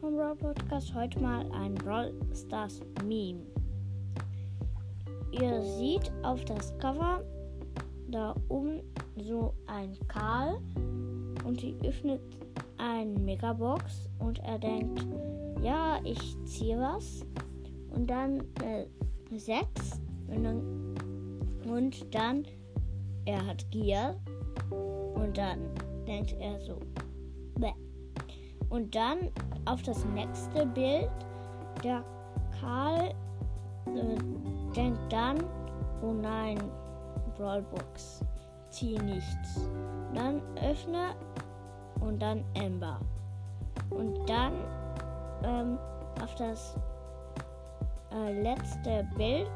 vom Brawl Podcast. Heute mal ein Brawl Stars Meme. Ihr seht auf das Cover da oben so ein Karl und die öffnet eine Megabox und er denkt, ja, ich ziehe was und dann äh, 6 und dann, und dann er hat Gier und dann denkt er so. Und dann auf das nächste Bild, der Karl äh, denkt dann, oh nein, Brawlbox, zieh nichts. Dann öffne und dann Ember. Und dann ähm, auf das äh, letzte Bild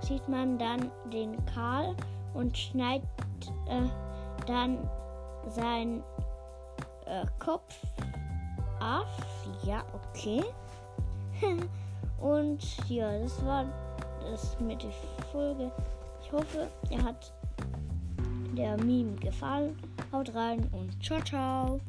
sieht man dann den Karl und schneidet äh, dann sein äh, Kopf ab. Ja, okay. und ja, das war das mit der Folge. Ich hoffe, ihr hat der Meme gefallen. Haut rein und ciao, ciao.